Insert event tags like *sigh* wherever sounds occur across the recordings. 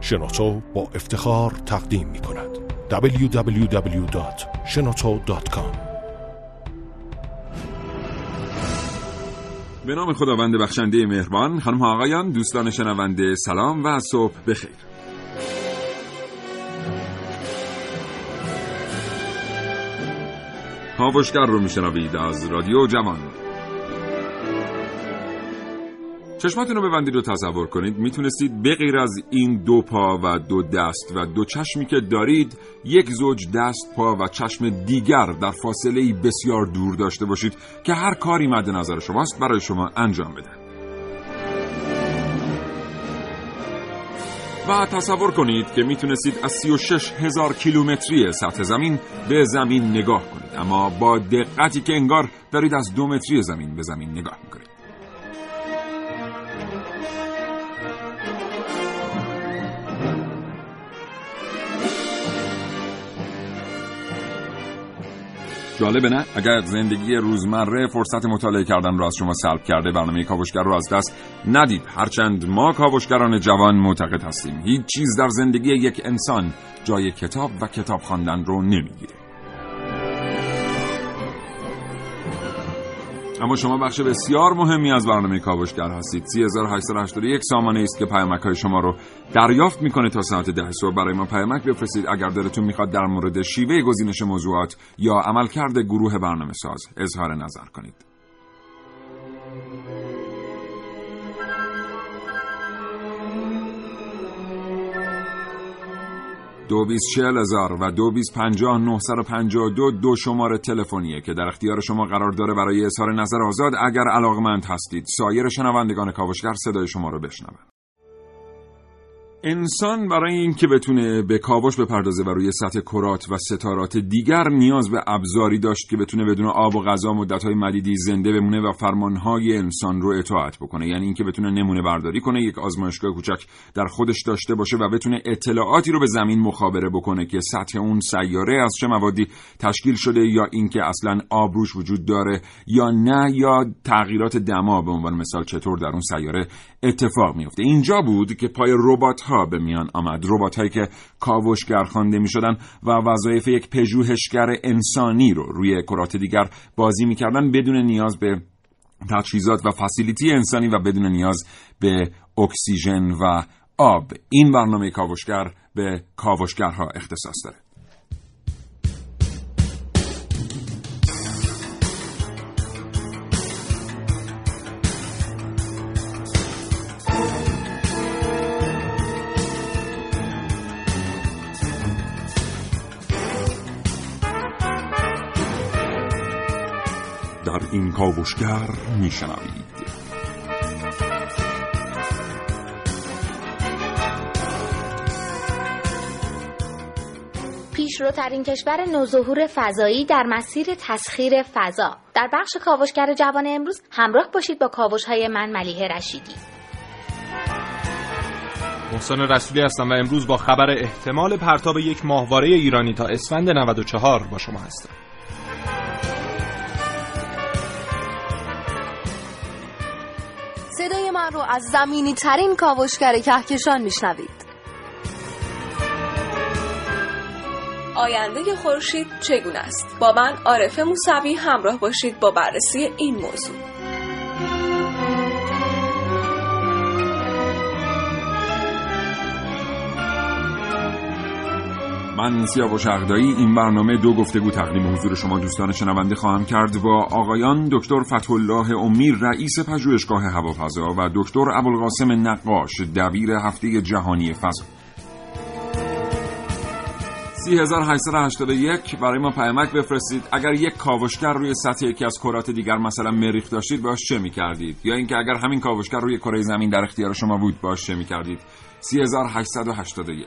شنوتو با افتخار تقدیم می کند. www.shenoto.com به نام خداوند بخشنده مهربان خانم آقایان دوستان شنونده سلام و صبح بخیر. کاوشگر رو میشنوید از رادیو جوان. چشماتون رو ببندید و تصور کنید. می‌تونستید بغیر از این دو پا و دو دست و دو چشمی که دارید یک زوج دست پا و چشم دیگر در فاصله بسیار دور داشته باشید که هر کاری مد نظر شماست برای شما انجام بدن و تصور کنید که می‌تونستید از 36 هزار کیلومتری سطح زمین به زمین نگاه کنید. اما با دقتی که انگار دارید از دو متری زمین به زمین نگاه می‌کنید. جالبه نه؟ اگر زندگی روزمره فرصت مطالعه کردن رو از شما سلب کرده برنامه کاوشگر رو از دست ندید. هرچند ما کاوشگران جوان معتقد هستیم. هیچ چیز در زندگی یک انسان جای کتاب و کتاب خواندن رو نمی‌گیره. اما شما بخش بسیار مهمی از برنامه کاوشگر هستید. 3881 سامانه است که پیامک های شما رو دریافت می‌کنه تا ساعت ده صبح. برای ما پیامک بفرستید اگر دلتون می‌خواد در مورد شیوه گزینش موضوعات یا عملکرد گروه برنامه ساز اظهار نظر کنید. دو بیس چهل هزار و دو بیس پنجاه دو دو شماره تلفنیه که در اختیار شما قرار داره برای اظهار نظر آزاد اگر علاقمند هستید. سایر شنوندگان کاوشگر صدای شما رو بشنوند. انسان برای اینکه بتونه به کاوش بپردازه و روی سطح کرات و ستارات دیگر نیاز به ابزاری داشت که بتونه بدون آب و غذا مدت‌های مدیدی زنده بمونه و فرمانهای انسان رو اطاعت بکنه. یعنی اینکه بتونه نمونه برداری کنه یک آزمایشگاه کوچک در خودش داشته باشه و بتونه اطلاعاتی رو به زمین مخابره بکنه که سطح اون سیاره از چه موادی تشکیل شده یا اینکه اصلا آب روش وجود داره یا نه یا تغییرات دما به عنوان مثال چطور در اون سیاره اتفاق میفته اینجا بود که پای ربات ها به میان آمد. ربات هایی که کاوشگر خوانده می شدن و وظایف یک پژوهشگر انسانی رو روی کرات دیگر بازی می‌کردن بدون نیاز به تجهیزات و فسیلیتی انسانی و بدون نیاز به اکسیژن و آب. این برنامه کاوشگر به کاوشگرها اختصاص داره. کاوشگر میشنوید. پیشروترین کشور نوظهور فضایی در مسیر تسخیر فضا. در بخش کاوشگر جوان امروز همراه باشید با کاوش های من ملیه رشیدی. محسن رسولی هستم و امروز با خبر احتمال پرتاب یک ماهواره ایرانی تا اسفند 94 با شما هستم. صدای من رو از زمینی ترین کاوشگر کهکشان میشنوید. آینده خورشید چگونه است؟ با من عارف موسوی همراه باشید با بررسی این موضوع. من سیاوش اغدایی این برنامه دو گفتگو تقدیم حضور شما دوستان شنونده خواهم کرد با آقایان دکتر فتحالله امیر رئیس پژوهشگاه هوافضا و دکتر ابوالقاسم نقاش دبیر هفته جهانی فضا. 3881 برای ما پیامک بفرستید. اگر یک کاوشگر روی سطح یکی از کرات دیگر مثلا مریخ داشتید باش چه می‌کردید؟ یا اینکه اگر همین کاوشگر روی کره زمین در اختیار شما بود باش چه می‌کردید؟ 3881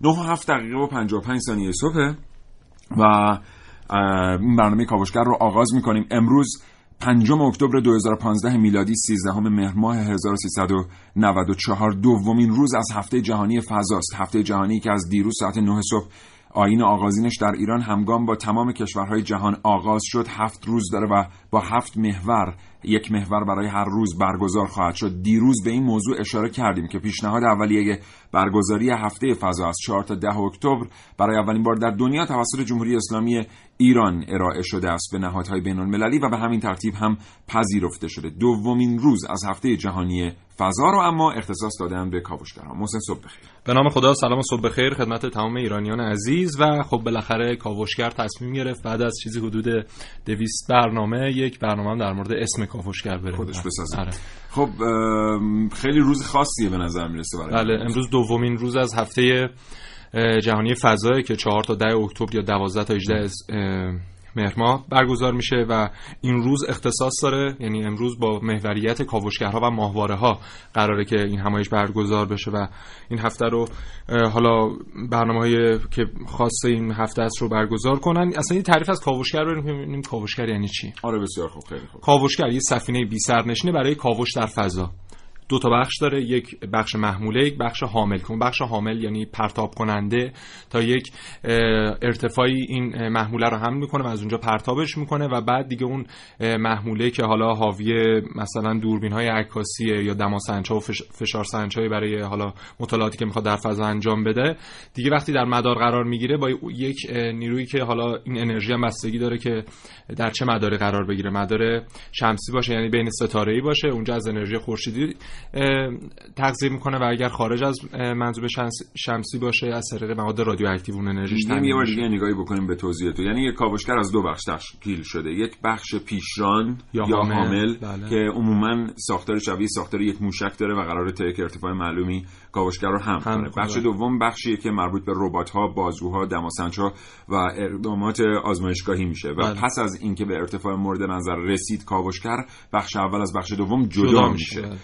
9 و 7 دقیقه و 55 ثانیه صبح. و این برنامه کاوشگر رو آغاز می‌کنیم. امروز پنجم اکتبر 2015 میلادی 13 مهر ماه 1394 دومین روز از هفته جهانی فضاست. هفته جهانی که از دیروز ساعت 9 صبح آین آغازینش در ایران همگام با تمام کشورهای جهان آغاز شد. هفت روز داره و با هفت محور یک محور برای هر روز برگزار خواهد شد. دیروز به این موضوع اشاره کردیم که پیشنهاد اولیه برگزاری هفته فضا از 4 تا 10 اکتبر برای اولین بار در دنیا توسط جمهوری اسلامی ایران ارائه شده است به نهادهای بین المللی و به همین ترتیب هم پذیرفته شده. دومین روز از هفته جهانی فضا رو اما اختصاص دادن به کاوشگرها. محسن صبح بخیر. به نام خدا سلام و صبح بخیر. خدمت تمام ایرانیان عزیز و خب بالاخره کاوشگر تصمیم گرفت بعد از چیزی حدود 200 برنامه یک برنامه در مورد اسم کاوشگر بره. خودش بسازه. آره. خب ام، خیلی روز خاصیه به نظر می‌رسه برای بله امروز دومین روز از هفته جهانی فضایی که 4 تا 10 اکتبر یا 12 تا 18 از، اه، مهر ماه برگزار میشه و این روز اختصاص داره. یعنی امروز با محوریت کاوشگرها و ماهواره ها قراره که این همایش برگزار بشه و این هفته رو حالا برنامه که خاص این هفته است رو برگزار کنن. اصلا یه تعریف از کاوشگر رو ببینیم کاوشگر یعنی چی؟ آره بسیار خوب خیلی خوب. کاوشگر یه سفینه بی سرنشینه برای کاوش در فضا. دو تا بخش داره. یک بخش محموله یک بخش حامل اون بخش حامل یعنی پرتاب کننده تا یک ارتفاعی این محموله رو حمل می‌کنه و از اونجا پرتابش می‌کنه و بعد دیگه اون محموله که حالا حاوی مثلا دوربین های عکاسی یا دماسنجا و فش- فشار برای حالا مطالعاتی که می‌خواد در فضا انجام بده دیگه وقتی در مدار قرار می‌گیره با یک نیرویی که حالا این انرژی هم بستگی داره که در چه مداری قرار بگیره. مدار شمسی باشه یعنی بین ستاره ای باشه. اونجا از انرژی خورشیدی تغذیه می‌کنه و اگر خارج از منظومه شمس- شمسی باشه از طریق مواد رادیواکتیو اون انرژیش تامین یه بار. دیگه نگاهی بکنیم به توضیح تو یعنی یک کاوشگر از دو بخش تشکیل شده یک بخش پیشران یا, یا حامل, حامل، بله. که عموما ساختار شبیه ساختار یک موشک داره و قرار تا یک ارتفاع معلومی کاوشگر رو هم, هم کنه. بخش دوم بخشیه که مربوط به ربات ها بازوها دماسنجها و اقدامات آزمایشگاهی میشه و بله. پس از اینکه به ارتفاع مورد نظر رسید کاوشگر بخش اول از بخش دوم جدا, جدا میشه میشه.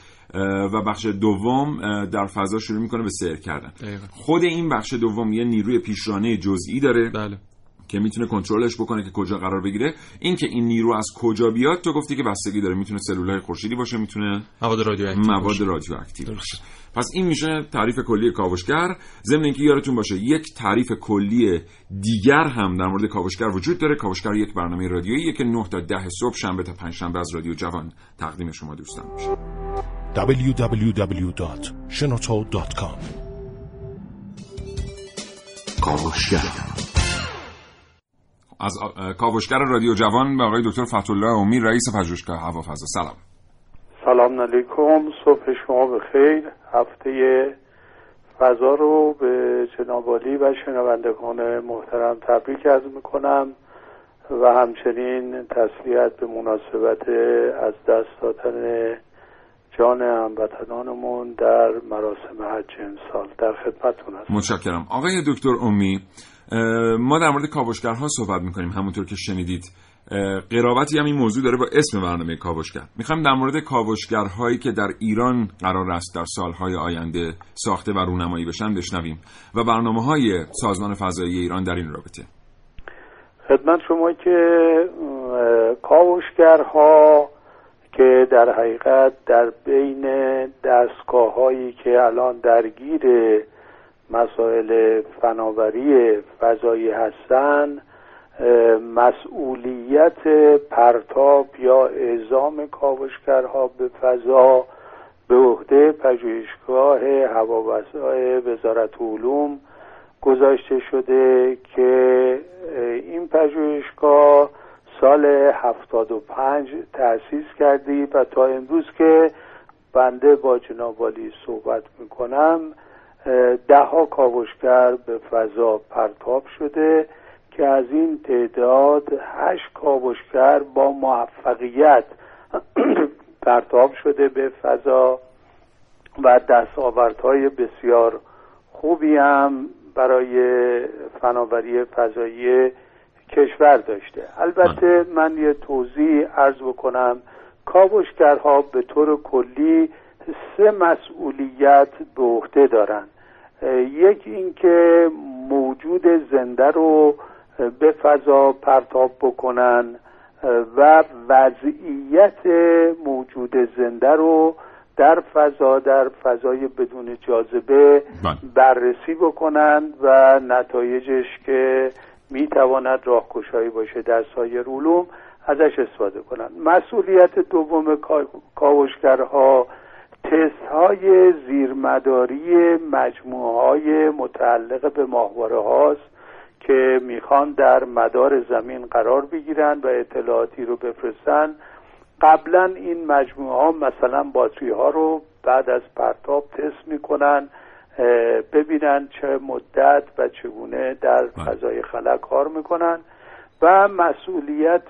و بخش دوم در فضا شروع می‌کنه به سیر کردن. دقیقاً. خود این بخش دوم یه نیروی پیشرانه جزئی داره. بله. که می‌تونه کنترلش بکنه که کجا قرار بگیره. این که این نیرو از کجا بیاد تو گفتی که بستگی داره. می‌تونه سلولهای خورشیدی باشه می‌تونه مواد رادیواکتیو مواد. رادیواکتیو درست. باشه. پس این میشه تعریف کلی کاوشگر. ضمن اینکه یادتون باشه یک تعریف کلی دیگر هم در مورد کاوشگر وجود داره. کاوشگر یک برنامه رادیویی که 9 تا 10 صبح شنبه تا پنج شنبه از رادیو جوان تقدیم شما دوستان میشه. www.shenoto.com کاوشگر. از کاوشگر رادیو جوان به آقای دکتر فتحالله امیر رئیس پژوهشگاه هوافضا سلام. سلام علیکم. صبح شما بخیر. هفته فضا رو به جناب عالی و شنوندگان محترم تبریک عرض می‌کنم و همچنین تسلیت به مناسبت از دست دادن جان هموطنانمون در مراسم حج امسال در خدمتتون هستم. متشکرم. آقای دکتر امی ما در مورد کاوشگرها صحبت می‌کنیم همونطور که شنیدید. قرابتی هم این موضوع داره با اسم برنامه کاوشگر. می‌خوایم در مورد کاوشگرهایی که در ایران قرار است در سالهای آینده ساخته و رونمایی بشن بشنویم و برنامه های سازمان فضایی ایران در این رابطه. خدمت شما که کاوشگرها که در حقیقت در بین دستگاه هایی که الان درگیر مسائل فناوری فضایی هستند اه، مسئولیت پرتاب یا اعزام کاوشگرها به فضا به عهده پژوهشگاه هواوسای وزارت علوم گذاشته شده که این پژوهشگاه سال 75 تأسیس کردی و تا امروز که بنده با جناب صحبت می‌کنم. ده ها کاوشگر به فضا پرتاب شده که از این تعداد هشت کاوشگر با موفقیت *clears throat* پرتاب شده به فضا و دستاوردهای بسیار خوبی هم برای فناوری فضایی کشور داشته. البته من یه توضیح عرض بکنم. کاوشگرها به طور کلی سه مسئولیت به عهده دارند. یک اینکه موجود زنده رو به فضا پرتاب بکنن و وضعیت موجود زنده رو در فضا در فضای بدون جاذبه بله. بررسی بکنن و نتایجش که می‌تواند راهگشایی باشه در سایر علوم ازش استفاده کنن مسئولیت دوم کا- کاوشگرها تست های زیرمداری مجموعه های متعلق به ماهواره هاست که می‌خوان در مدار زمین قرار بگیرن و اطلاعاتی رو بفرستن. قبلا این مجموعه ها مثلا باتری ها رو بعد از پرتاب تست می‌کنن ببینن چه مدت و چگونه در فضای خلا کار می‌کنن. و مسئولیت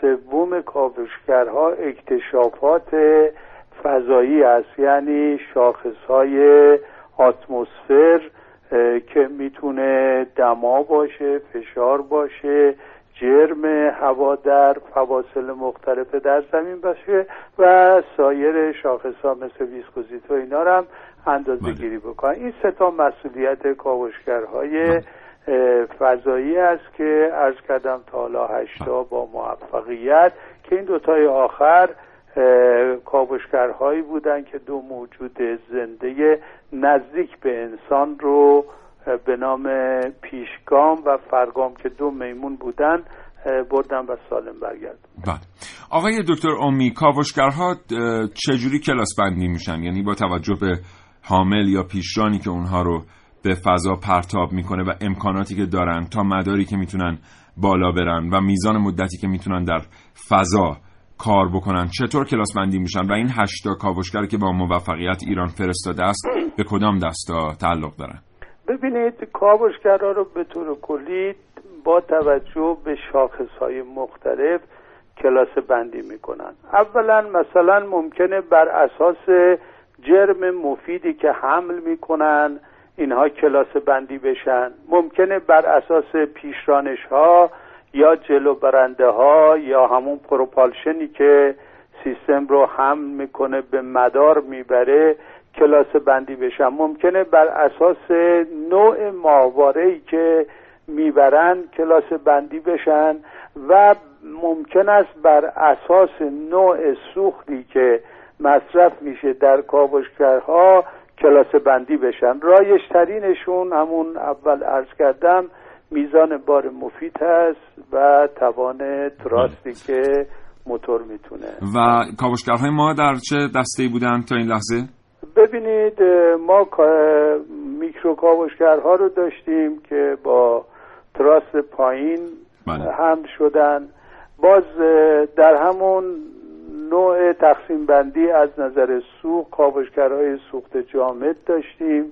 سوم کاوشگرها اکتشافات فضایی است. یعنی شاخص های آتمسفر اه، که می‌تونه دما باشه فشار باشه جرم هوا در فواصل مختلف در زمین باشه و سایر شاخص ها مثل ویسکوزیت و اینا رو هم اندازه بله. گیری بکنن این سه تا مسئولیت کاوشگرهای اه، فضایی است که عرض کردم تا حالا هشتا با موفقیت. که این دوتای آخر کاوشگرهایی بودن که دو موجود زنده نزدیک به انسان رو به نام پیشگام و فرگام که دو میمون بودن بردن و سالم برگردن. بله. آقای دکتر امی کاوشگرها چجوری کلاس بندی میشن؟ یعنی با توجه به حامل یا پیشرانی که اونها رو به فضا پرتاب می‌کنه و امکاناتی که دارن تا مداری که می‌تونن بالا برن و میزان مدتی که می‌تونن در فضا کار بکنن. چطور کلاس بندی میشن؟ و این هشتا کاوشگر که با موفقیت ایران فرستاده است به کدام دستا تعلق دارن؟ ببینید کاوشگرها رو به طور کلی با توجه به شاخص های مختلف کلاس بندی می‌کنن. اولا مثلا ممکنه بر اساس جرم مفیدی که حمل می‌کنن اینها کلاس بندی بشن. ممکنه بر اساس پیشرانش ها یا جلو برنده ها یا همون پروپالشنی که سیستم رو حمل می‌کنه به مدار می‌بره کلاس بندی بشن ممکنه بر اساس نوع ماهواره که می‌برن کلاس بندی بشن و ممکن است بر اساس نوع سوختی که مصرف میشه در کاوشگرها کلاس بندی بشن. رایش ترینشون همون اول عرض کردم میزان بار مفید هست و توان تراستی که موتور می‌تونه و کاوشگرهای ما در چه دسته بودن تا این لحظه ببینید ما میکرو کاوشگرها رو داشتیم که با تراست پایین بله. هم شدن باز در همون نوع تقسیم بندی از نظر سوخت کاوشگرهای سوخت جامد داشتیم بله.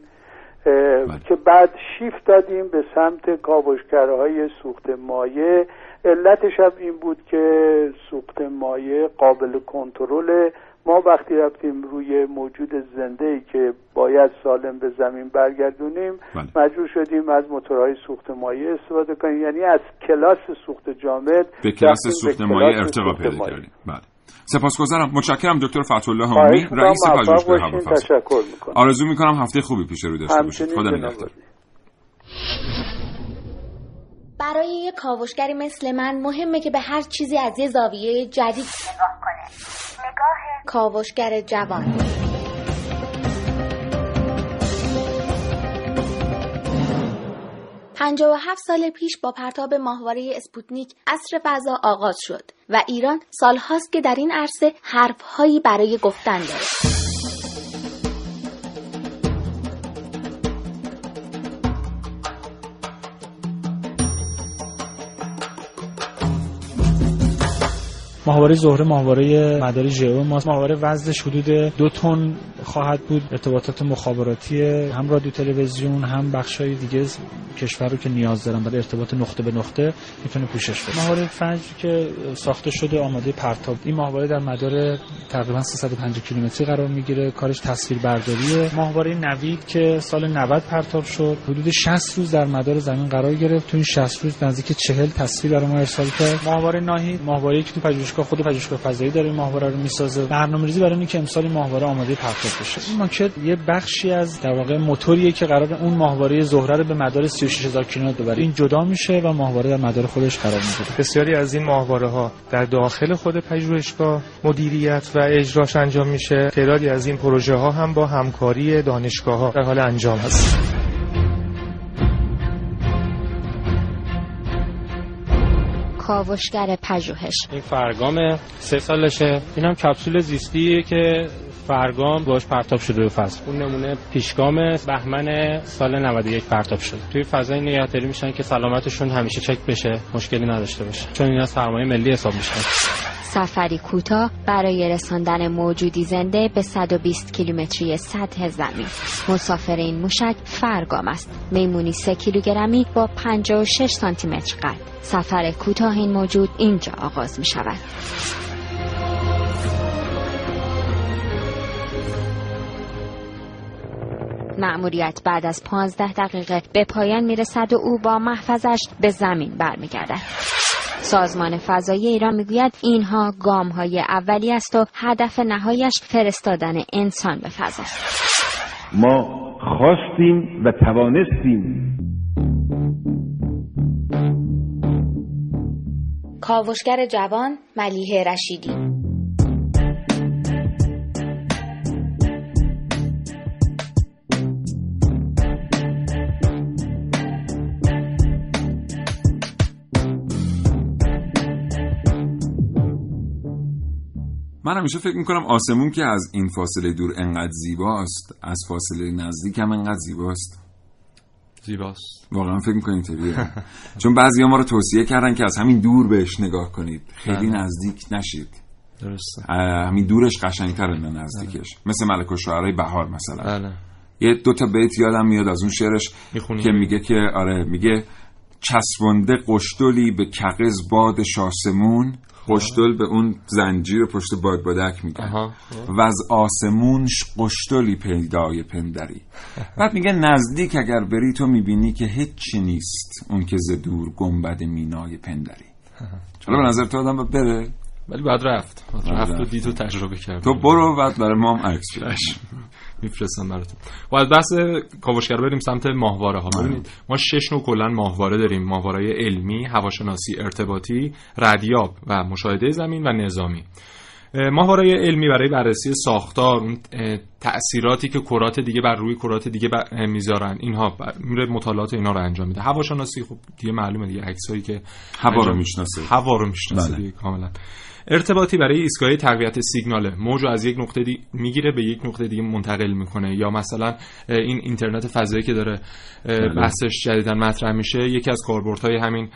که بعد شیفت دادیم به سمت کاوشگرهای سوخت مایع. علتش هم این بود که سوخت مایع قابل کنترل ما وقتی رفتیم روی موجود زنده ای که باید سالم به زمین برگردونیم بله. مجبور شدیم از موتورهای سوخت مایع استفاده کنیم. یعنی از کلاس سوخت جامد به کلاس سوخت مایع کلاس ارتقا پیدا. کردیم. بله. سپاسگزارم. متشکرم دکتر خواهش هامی می‌کنم، رئیس پژوهشگاه. هوافضا تشکر می‌کنم. آرزو می‌کنم هفته خوبی پیش رو داشته باشید. خدا نگهدار. برای یک کاوشگری مثل من مهمه که به هر چیزی از یه زاویه جدید نگاه کنه. نگاه کاوشگر جوان. پنجاه و هفت سال پیش با پرتاب ماهواره اسپوتنیک عصر فضا آغاز شد و ایران سالهاست که در این عرصه حرفهایی برای گفتن داره. ماهواره زهره ماهواره مدار ژئو ماست. ماهواره وزنش حدود دو تن خواهد بود. ارتباطات مخابراتی هم رادیو تلویزیون هم بخشای دیگه کشور رو که نیاز دارن. برای ارتباط نقطه به نقطه می‌تونه پوشش بده. ماهواره فجر که ساخته شده آماده پرتاب. این ماهواره در مدار تقریبا 350 کیلومتری قرار می‌گیره. کارش تصویر برداریه ماهواره نوید که سال 90 پرتاب شد حدود 60 روز در مدار زمین قرار گرفت. تو این 60 روز نزدیک 40 تصویر برای ما ارسال کرد. ماهواره ناهید ماهواره که تو پژوهشگاه خود پژوهشگاه فضایی داره این ماهواره رو می‌سازه. برنامه‌ریزی برای اینکه امسال این ماهواره آماده پرتاب بشه. این ماکت یه بخشی از در واقع موتوریه که قرار اون ماهواره زهره رو به مدار 36000 کیلومتر ببره. این جدا میشه و ماهواره در مدار خودش قرار می‌گیره. بسیاری از این ماهواره ها در داخل خود پژوهشگاه مدیریت و اجراش انجام میشه. تعدادی از این پروژه ها هم با همکاری دانشگاه ها در حال انجام هست. کاوشگر پژوهش. این فرگام سه سالشه. این هم کپسول زیستیه که فرگام باش پرتاب شده به فضا اون نمونه پیشگام بهمن سال 91 پرتاب شده. توی فضای نگهداری میشن که سلامتشون همیشه چک بشه مشکلی نداشته باشه. چون اینا سرمایه ملی حساب میشن. سفری کوتاه برای رساندن موجودی زنده به 120 کیلومتری سطح زمین مسافر این موشک فرگام است. میمونی 3 کیلوگرمی با 56 سانتی متر قد. سفر کوتاه این موجود اینجا آغاز می شود مأموریت بعد از 15 دقیقه به پایان می‌رسد و او با محفظش به زمین برمیگردد. سازمان فضایی ایران می‌گوید اینها گام های اولی است و هدف نهایش فرستادن انسان به فضا. ما خواستیم و توانستیم. کاوشگر جوان ملیه رشیدی. من همیشه فکر می‌کنم آسمون که از این فاصله دور انقدر زیباست از فاصله نزدیک هم انقدر زیباست. زیباست. واقعا فکر می‌کنی اینطوریه *laughs* چون بعضی ما رو توصیه کردن که از همین دور بهش نگاه کنید. خیلی بله. نزدیک نشید. درسته. همین دورش قشنگتره نه نزدیکش. مثل ملک الشعرای بهار مثلا. بله. یه دو تا بیت یادم میاد از اون شعرش می‌خونی؟ که میگه که آره میگه چسبنده قشتلی به کغز باد شاسمون قشتل به اون زنجیر پشت باد بادک میگن. و از آسمونش قشتلی پیدای پندری. بعد میگه نزدیک اگر بری تو می‌بینی که هیچی نیست اون که ز دور گنبد مینای پندری. چرا به نظر تو آدم باید بره؟ ولی بعد رفت. بعد رفت و. دید و تجربه کرد. تو برو بعد برای ما هم عکس. میفرستم براتون. و از بحث کاوشگر بریم سمت ماهواره ها ببینید ما شش نوع کلا ماهواره داریم. ماهواره علمی هواشناسی ارتباطی ردیاب و مشاهده زمین و نظامی. اه، ماهواره علمی برای بررسی ساختار تأثیراتی که کرات دیگه بر روی کرات دیگه می‌ذارن اینها میره مطالعات اینا رو انجام میده. هواشناسی خب دیگه معلومه دیگه عکسایی که هوا رو می‌شناسه. هوا رو می‌شناسه بله. دیگه کاملا. ارتباطی برای ایستگاه تقویت سیگناله. موج از یک نقطه دی... می‌گیره به یک نقطه دیگه منتقل می‌کنه. یا مثلا این اینترنت فضایی که داره بله. بحثش جدیدا مطرح میشه یکی از کاربردهای همین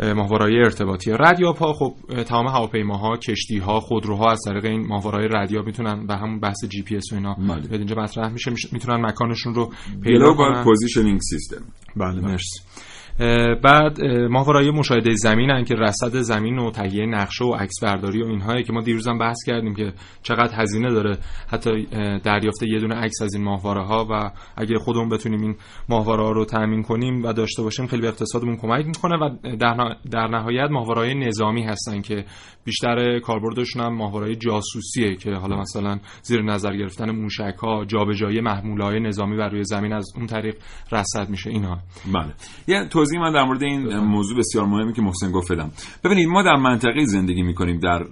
اه، ماهواره‌های ارتباطیه ردیاب ها خب تمام هواپیماها کشتیها خودروها از طریق این ماهواره‌های ردیاب می‌تونن و همون بحث جی پی اس و اینا. بیاد اینجا مطرح میشه. می‌تونن مکانشون رو پیدا کنن. positioning system بله مرسی. بعد اه، ماهواره‌های مشاهده زمینن که رصد زمین و تهیه نقشه و عکس برداری و اینهایی که ما دیروز هم بحث کردیم که چقدر هزینه داره. حتی دریافت یه دونه عکس از این ماهواره و اگه خودمون بتونیم این ماهواره ها رو تامین کنیم و داشته باشیم خیلی به اقتصادمون کمک می‌کنه و در, در نهایت ماهواره‌های نظامی هستن که بیشتر کاربردشون هم ماهواره‌های جاسوسیه که حالا مثلا زیر نظر گرفتن موشک ها جابجایی محموله‌های نظامی بر روی زمین از اون طریق رصد میشه اینها. بله. یه توضیح من در مورد این موضوع بسیار مهمی که محسن گفت بدم. ببینید ما در منطقه زندگی می‌کنیم در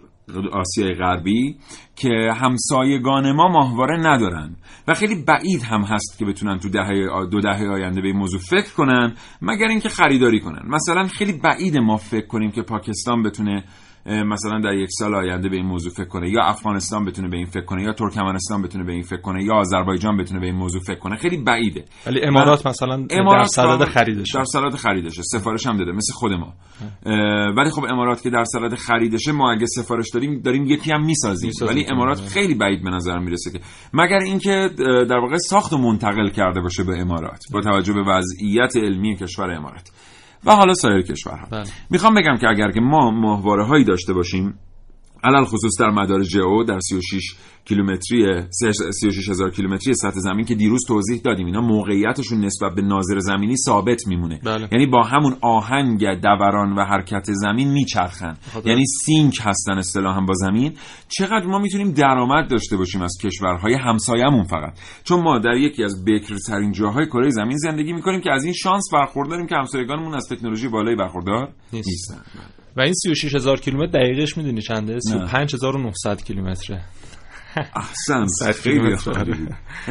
آسیای غربی که همسایگان ما ماهواره ندارن و خیلی بعید هم هست که بتونن تو دهه دو دهه آینده به این موضوع فکر کنن مگر اینکه خریداری کنن. مثلا خیلی بعید ما فکر کنیم که پاکستان بتونه مثلا در یک سال آینده به این موضوع فکر کنه. یا افغانستان بتونه به این فکر کنه یا ترکمنستان بتونه به این فکر کنه یا آذربایجان بتونه به این موضوع فکر کنه. خیلی بعیده. ولی امارات مثلا در صدد خریدشه. در صدد خریدشه. سفارش هم داده مثل خود ما. ولی خب امارات که در صدد خریدشه ما اگه سفارش داریم داریم یکی هم می‌سازیم. می‌سازیم. ولی امارات خیلی بعید به نظر می‌رسه که. مگر اینکه در واقع ساخت و منتقل کرده باشه به امارات با توجه به وضعیت علمی کشور امارات. و حالا سایر کشورها بله. می‌خوام بگم که اگر که ما ماهواره هایی داشته باشیم علل خصوص در مدار ژئو در 36 کیلومتری 36 هزار کیلومتری سطح زمین که دیروز توضیح دادیم. اینا موقعیتشون نسبت به ناظر زمینی ثابت میمونه. بله. یعنی با همون آهنگ دوران و حرکت زمین میچرخن. یعنی سینک هستن اصطلاحا با زمین. چقدر ما می‌تونیم درآمد داشته باشیم از کشورهای همسایمون فقط. چون ما در یکی از بکرترین جاهای کره زمین زندگی می‌کنیم که از این شانس برخورداریم که همسایگانمون از تکنولوژی بالایی برخوردار نیستن. و این 36 هزار کیلومتر دقیقش می‌دونی چنده؟ 35900 کیلومتره. احسن 100 خیلی. اختراع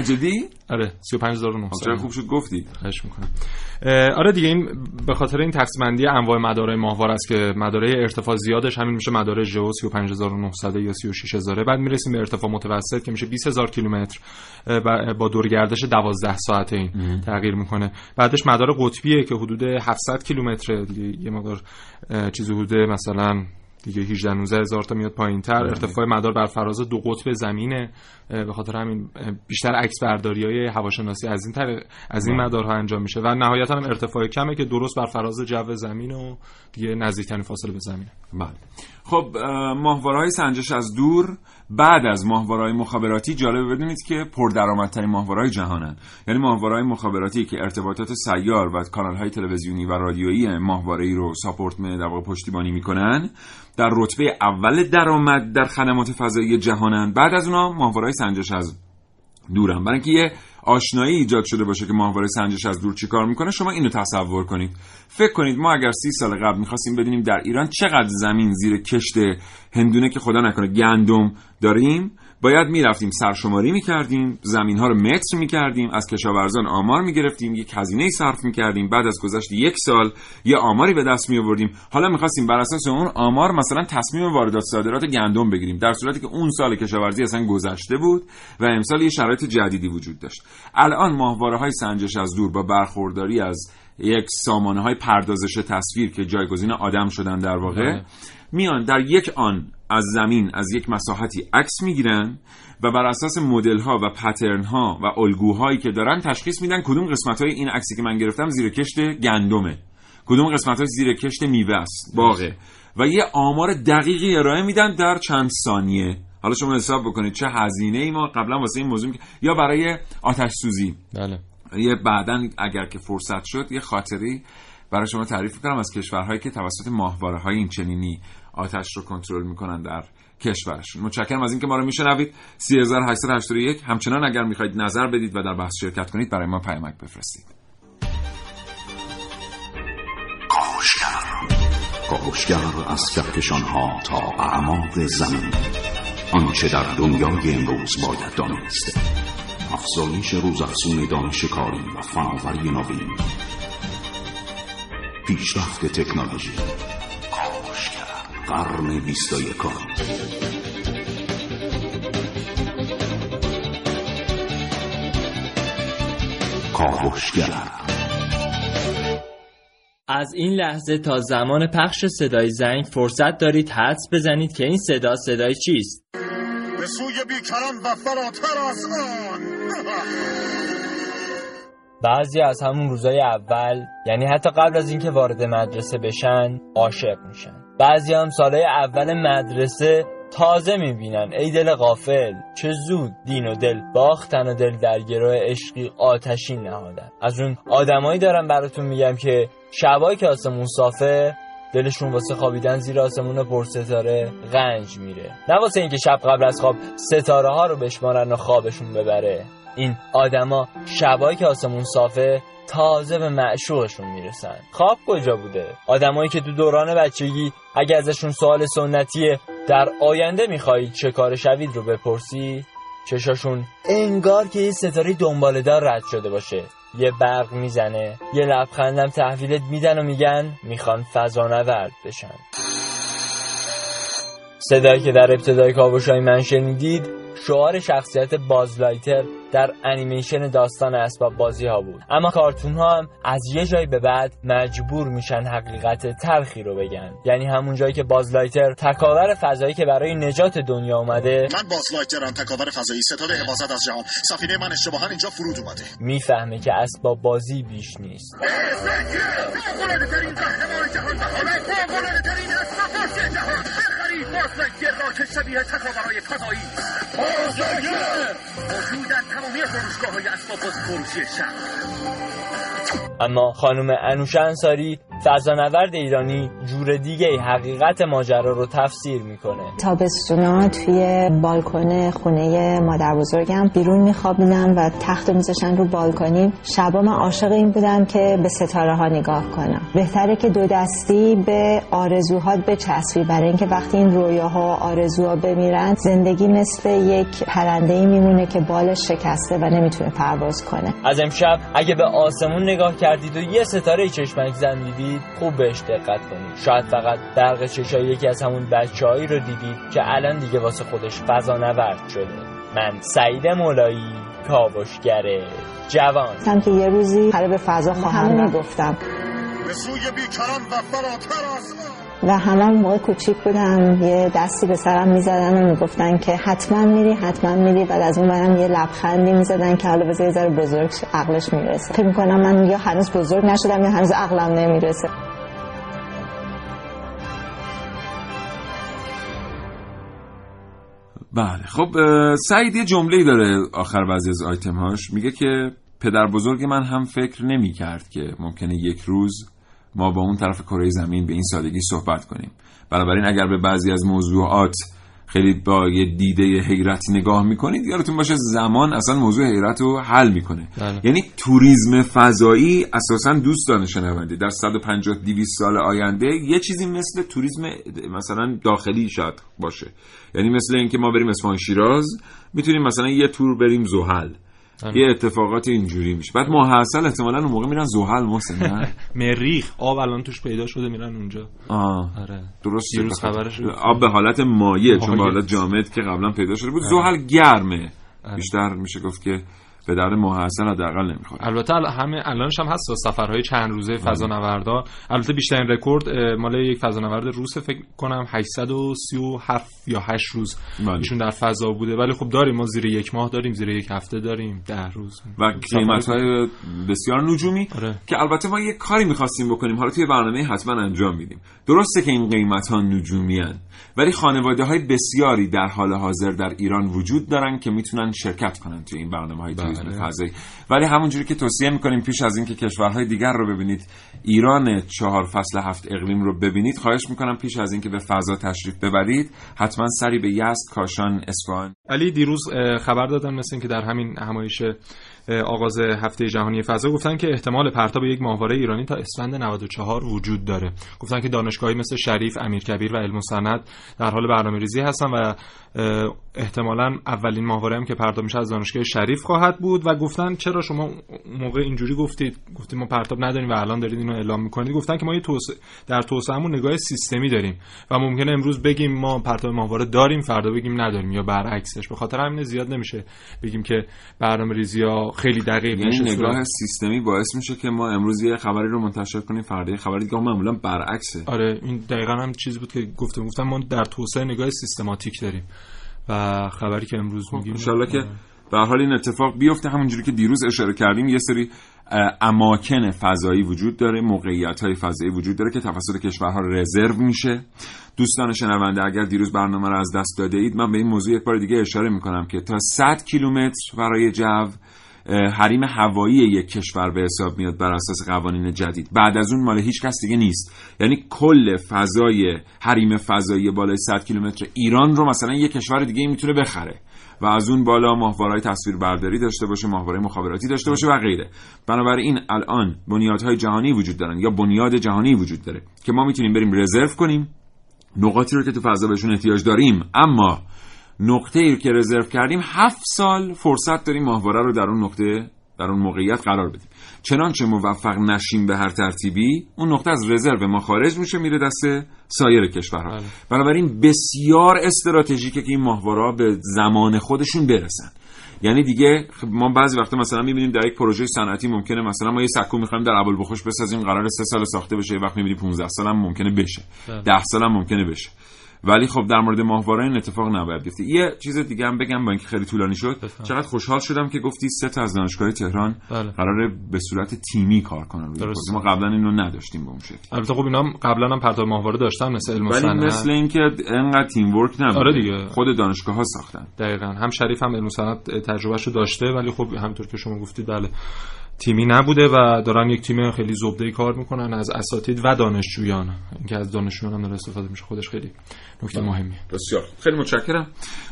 جدی؟ آره 35900 چرا خوب شد گفتی. خواهش می‌کنم. آره دیگه این به خاطر این تقسیم بندی انواع مدارهای ماهوار است که مداره ارتفاع زیادش همین میشه مدار ژئو 35900 یا 36000 بعد می‌رسیم به ارتفاع متوسط که میشه 20000 کیلومتر با دورگردش 12 ساعته این تغییر می‌کنه. بعدش مدار قطبیه که حدود 700 کیلومتر یه مقدار اه، چیزی حدود مثلا دیگه 18 19 هزار تا میاد پایین تر ارتفاع مدار بر فراز دو قطب زمینه. به خاطر همین بیشتر عکس برداری های هواشناسی از این طریق از این مدارها انجام میشه. و نهایتا هم ارتفاع کمه که درست بر فراز جو زمین و دیگه نزدیکترین فاصله به زمین. بله. خب ماهواره‌های سنجش از دور بعد از ماهواره‌های مخابراتی جالبه بدونید که پردرآمدترین ماهواره‌های جهانن. یعنی ماهواره‌های مخابراتی که ارتباطات سیار و کانال‌های تلویزیونی و رادیویی ماهواره‌ای رو ساپورت می در پشتیبانی می‌کنن در رتبه اول درآمد در خدمات فضایی جهانن. بعد از اونها ماهواره‌های سنجش از دورم برای اینکه یه آشنایی ایجاد شده باشه که ماهواره سنجش از دور چیکار می‌کنه شما اینو تصور کنید. فکر کنید ما اگر سی سال قبل می‌خواستیم بدونیم در ایران چقدر زمین زیر کشت هندونه که خدا نکنه گندم داریم باید می‌رفتیم سرشماری می‌کردیم زمین ها رو متر می‌کردیم از کشاورزان آمار می‌گرفتیم یک هزینه صرف می‌کردیم بعد از گذشت یک سال یه آماری به دست میآوردیم. حالا می‌خواستیم بر اساس اون آمار مثلا تصمیم واردات صادرات گندم بگیریم در صورتی که اون سال کشاورزی اصلا گذشته بود و امسال یه شرایط جدیدی وجود داشت. الان ماهواره های سنجش از دور با برخورداری از یک سامانه های پردازش تصویر که جایگزین آدم شدن در واقع میان در یک آن از زمین از یک مساحتی عکس می‌گیرن و بر اساس مدل ها و پترن ها و الگوهایی که دارن تشخیص میدن کدوم قسمت های این عکسی که من گرفتم زیر کشت گندمه. کدوم قسمت های زیر کشت میوه است باغه. و یه آمار دقیقی ارائه میدن در چند ثانیه. حالا شما حساب بکنید چه هزینه ای ما قبلا واسه این موضوع یا برای آتش سوزی. بله. یه بعدا اگر که فرصت شد یه خاطری برای شما تعریف کنم از کشورهایی که توسط ماهواره های این چنینی آتش رو کنترل می‌کنن در کشورشون. متشکرم از اینکه ما رو میشنوید. 3881 همچنان اگر می‌خواید نظر بدید و در بحث شرکت کنید برای ما پیامک بفرستید. کاوشگر. از کهکشان ها تا اعماق زمین. آنچه در دنیای امروز باید دانست. افزایش روزافزون دانش کاری و فناوری نوین. پیشرفت تکنولوژی. قرن بیست و یکم کاوشگر. از این لحظه تا زمان پخش صدای زنگ فرصت دارید حدس بزنید که این صدا صدای چیست. به سوی بیکران و فراتر از آن. *laughs* بعضی از همون روزای اول یعنی حتی قبل از اینکه وارد مدرسه بشن عاشق میشن. بعضی هم سالهای اول مدرسه تازه می‌بینن. ای دل غافل چه زود دین و دل باختن و دل در گروه عشقی آتشین نهادن. از اون آدمایی دارم براتون میگم که شبایی که آسمون صافه دلشون واسه خوابیدن زیر آسمون پرستاره غنج میره. نه واسه اینکه شب قبل از خواب ستاره ها رو بشمارن و خوابشون ببره. این آدما شبایی که آسمون صافه تازه به معشوقشون می‌رسن. خواب کجا بوده؟ آدمایی که تو دوران بچگی اگه ازشون سوال سنتیه در آینده می‌خواهید چه کار شوید رو بپرسی؟ چشاشون انگار که یه ستاره دنبالدار رد شده باشه. یه برق می‌زنه یه لبخندم تحویلت میدن و میگن می‌خوان فضانورد بشن. صدایی که در ابتدای کاوشای من شنیدید شعار شخصیت بازلایتر در انیمیشن داستان اسباب بازی ها بود اما کارتون ها هم از یه جای به بعد مجبور میشن حقیقت تلخی رو بگن یعنی همون جایی که بازلایتر تکاور فضایی که برای نجات دنیا اومده من بازلایترم تکاور فضایی ستاد حفاظت از جهان سفینه من اشتباها اینجا فرود اومده می‌فهمه که اسباب بازی بیش نیست شبیه تکاورای فضایی. موجود در تمامی فروشگاه های اسباب فروشی شهر. اما خانم انوشه انصاری فضانورد ایرانی جور دیگه ای حقیقت ماجرا رو تفسیر می‌کنه. تابستونا توی بالکن خونه مادر بزرگم بیرون میخوابیدم و تخت میذاشن رو بالکنی. شبا من عاشق این بودم که به ستاره ها نگاه کنم. بهتره که دو دستی به آرزوهات بچسبی. برای اینکه وقتی این رویاها و آرزوها بمیرن زندگی مثل یک پرنده ای میمونه که بالش شکسته و نمی‌تونه پرواز کنه. از امشب اگه به آسمون نگاه کردید و یه ستاره چشمک زن دیدید خوب بهش دقت کنید. شاید فقط برق چشای یکی از همون بچههایی رو دیدید که الان دیگه واسه خودش فضا نورد شده. من سعید مولایی کاوشگر جوان. گفتم که یه روزی قرار به فضا خواهم می‌گفتم به سوی بیکران و فراتر از و همه موقع کوچیک بودم. یه دستی به سرم می‌زدن و می‌گفتن که حتما میری حتما میری. بعد از اون برم یه لبخندی می‌زدن که حالا بذار یه ذره بزرگ عقلش می‌رسه. فکر می‌کنم من یا هنوز بزرگ نشدم یا هنوز عقلم نمی‌رسه. بله. خب سعید یه جمله داره آخر بعضی از آیتم هاش میگه که پدر بزرگ من هم فکر نمی کرد که ممکنه یک روز ما با اون طرف کره زمین به این سادگی صحبت کنیم. بنابراین اگر به بعضی از موضوعات خیلی با یه دیده حیرت نگاه می‌کنید یادتون باشه زمان اصلا موضوع حیرت رو حل می‌کنه. بله. یعنی توریسم فضایی اساسا دوستان شنونده. در 150 200 سال آینده یه چیزی مثل توریسم مثلا داخلی شاید باشه. یعنی مثل اینکه ما بریم اصفهان شیراز می‌تونیم مثلا یه تور بریم زحل. یه اتفاقات اینجوری میشه. بعد ماحصل احتمالاً اون موقع میرن زحل محسن نه؟ *laughs* مریخ. آب الان توش پیدا شده میرن اونجا. آه. آره. درست دیروز خبرش بود. آب به حالت مایع چون به. حالت جامد که قبلا پیدا شده بود. آره. زحل گرمه. بیشتر میشه گفت که به درد ماحصل حداقل نمی‌خوره. البته ال- همه الانش هم هست سفرهای چند روزه فضانوردا. البته بیشترین رکورد مال یک فضانورد روس فکر کنم 837 یا 8 روز بله. ایشون در فضا بوده. ولی خب داریم ما زیر یک ماه داریم زیر یک هفته داریم ده روز. و قیمت های بسیار نجومی آره. که البته ما یه کاری می‌خواستیم بکنیم. حالا توی برنامه حتما انجام میدیم. درسته که این قیمت ها نجومی هن. ولی خانواده های بسیاری در حال حاضر در ایران وجود دارن که می‌تونن شرکت کنن توی این برنامه های توریسم بله. فضایی ولی همونجوری که توصیه می‌کنیم پیش از اینکه کشورهای دیگر رو ببینید ایران چهار فصل هفت اقلیم رو ببینید خواهش می‌کنم پیش از اینکه به فضا تشریف ببرید حتما سری به یزد کاشان اصفهان علی دیروز خبر دادن مثل اینکه در همین همایش آغاز هفته جهانی فضا گفتن که احتمال پرتاب یک ماهواره ایرانی تا اسفند 94 وجود داره. گفتن که دانشگاهی مثل شریف امیرکبیر و علم سند در حال برنامه ریزی هستن و احتمالا اولین ماهواره هم که پرتاب میشه از دانشگاه شریف خواهد بود و گفتن چرا شما موقع اینجوری گفتید؟ گفتیم ما پرتاب نداریم و الان دارید اینو اعلام می‌کنید. گفتن که ما یه توسعه در توسعهمون نگاه سیستمی داریم و ممکنه امروز بگیم ما پرتاب ماهواره داریم فردا بگیم نداریم یا برعکسش. به خاطر همین زیاد نمیشه بگیم که برنامه ریزی ها خیلی دقیق یعنی نگاه صورت. سیستمی باعث میشه که ما امروز یه خبری رو منتشر کنیم فردا یه خبری دیگه معمولا برعکسه. آره این دقیقا هم چیزی بود که گفتم گفتم ما در توسعه نگاه سیستماتیک داریم و خبری که امروز میگیم. انشالله که به هر حال این اتفاق بیفته. همونجوری که دیروز اشاره کردیم یه سری اماکن فضایی وجود داره موقعیت های فضایی وجود داره که توسط کشورها رزرو میشه. دوستان شنونده اگر دیروز برنامه رو از دست داده اید من به این موضوع یک بار دیگه اشاره می‌کنم که تا 100 کیلومتر برای جو حریم هوایی یک کشور به حساب میاد بر اساس قوانین جدید. بعد از اون مال هیچ کس دیگه نیست. یعنی کل فضای حریم فضایی بالای 100 کیلومتر ایران رو مثلا یک کشور دیگه می‌تونه بخره و از اون بالا ماهواره‌های تصویر برداری داشته باشه ماهواره مخابراتی داشته باشه و غیره. بنابراین الان بنیادهای جهانی وجود دارن یا بنیاد جهانی وجود داره که ما می‌تونیم بریم رزرو کنیم. نقاطی رو که تو فضا بهشون احتیاج داریم. اما نقطه ای که رزرو کردیم هفت سال فرصت داریم ماهواره رو در اون نقطه در اون موقعیت قرار بدیم. چنانچه موفق نشیم به هر ترتیبی اون نقطه از رزرو ما خارج میشه میره دست سایر کشورها. بنابراین بسیار استراتژیکه که این ماهواره به زمان خودشون برسن. یعنی دیگه ما بعضی وقتا مثلا می‌بینیم در یک پروژه صنعتی ممکنه مثلا ما یه سکو می‌خوایم در ابوالبخش بسازیم قرار سه سال ساخته بشه یه وقت می‌بینیم 15 سال هم ممکنه بشه. بله. 10 سال هم ممکنه بشه. ولی خب در مورد ماهواره این اتفاق نباید بیفته یه چیز دیگه هم بگم با اینکه خیلی طولانی شد. چقدر خوشحال شدم که گفتی سه تا از دانشگاه تهران بله. قراره به صورت تیمی کار کنن. ما قبلا اینو نداشتیم به اون شکل. البته خب اینا هم قبلا هم پرتاب ماهواره داشتن مثل علم ولی. مثل اینکه انقدر تیم ورک نبود. آره دیگه. خود دانشگاه ها ساختن. دقیقا. هم شریف هم علم صنعت تجربهش رو داشته ولی خب همونطور که شما گفتید بله. تیمی نبوده و دارن یک تیم خیلی زبده کار می‌کنن از اساتید و دانشجویان. اینکه از دانشجویان هم داره استفاده میشه خودش خیلی نکته مهمیه. بسیار. خیلی متشکرم.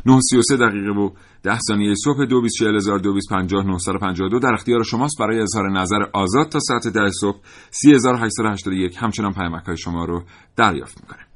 933 دقیقه و 10 ثانیه صبح. 224000 در اختیار شماست. برای اظهار نظر آزاد تا ساعت 10 صبح 3881 همچنان پیامک های شما رو دریافت می‌کنه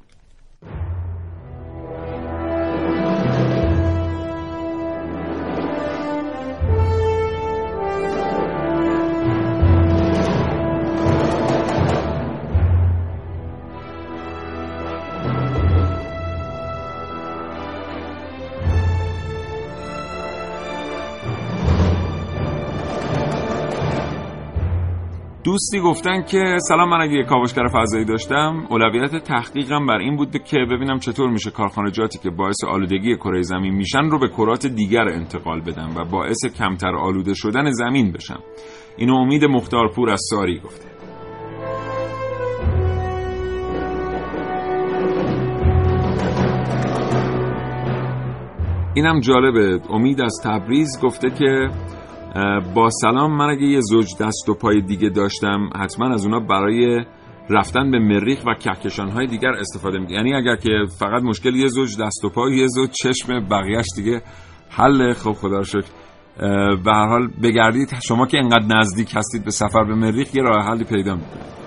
دوستی گفتن که سلام من اگه کاوشگر فضایی داشتم اولویت تحقیقم بر این بود که ببینم چطور میشه کارخانجاتی که باعث آلودگی کره زمین میشن رو به کرات دیگر انتقال بدم و باعث کمتر آلوده شدن زمین بشم. اینو امید مختارپور از ساری گفته. اینم جالبه. امید از تبریز گفته که با سلام من اگه یه زوج دست و پای دیگه داشتم حتما از اونا برای رفتن به مریخ و کهکشان های دیگر استفاده می‌کنم یعنی اگر که فقط مشکل یه زوج دست و پای یه زوج چشم بقیهش دیگه حل خب خدا رو شکر. به هر حال بگردید شما که انقدر نزدیک هستید به سفر به مریخ یه راه حلی پیدا می‌کنید.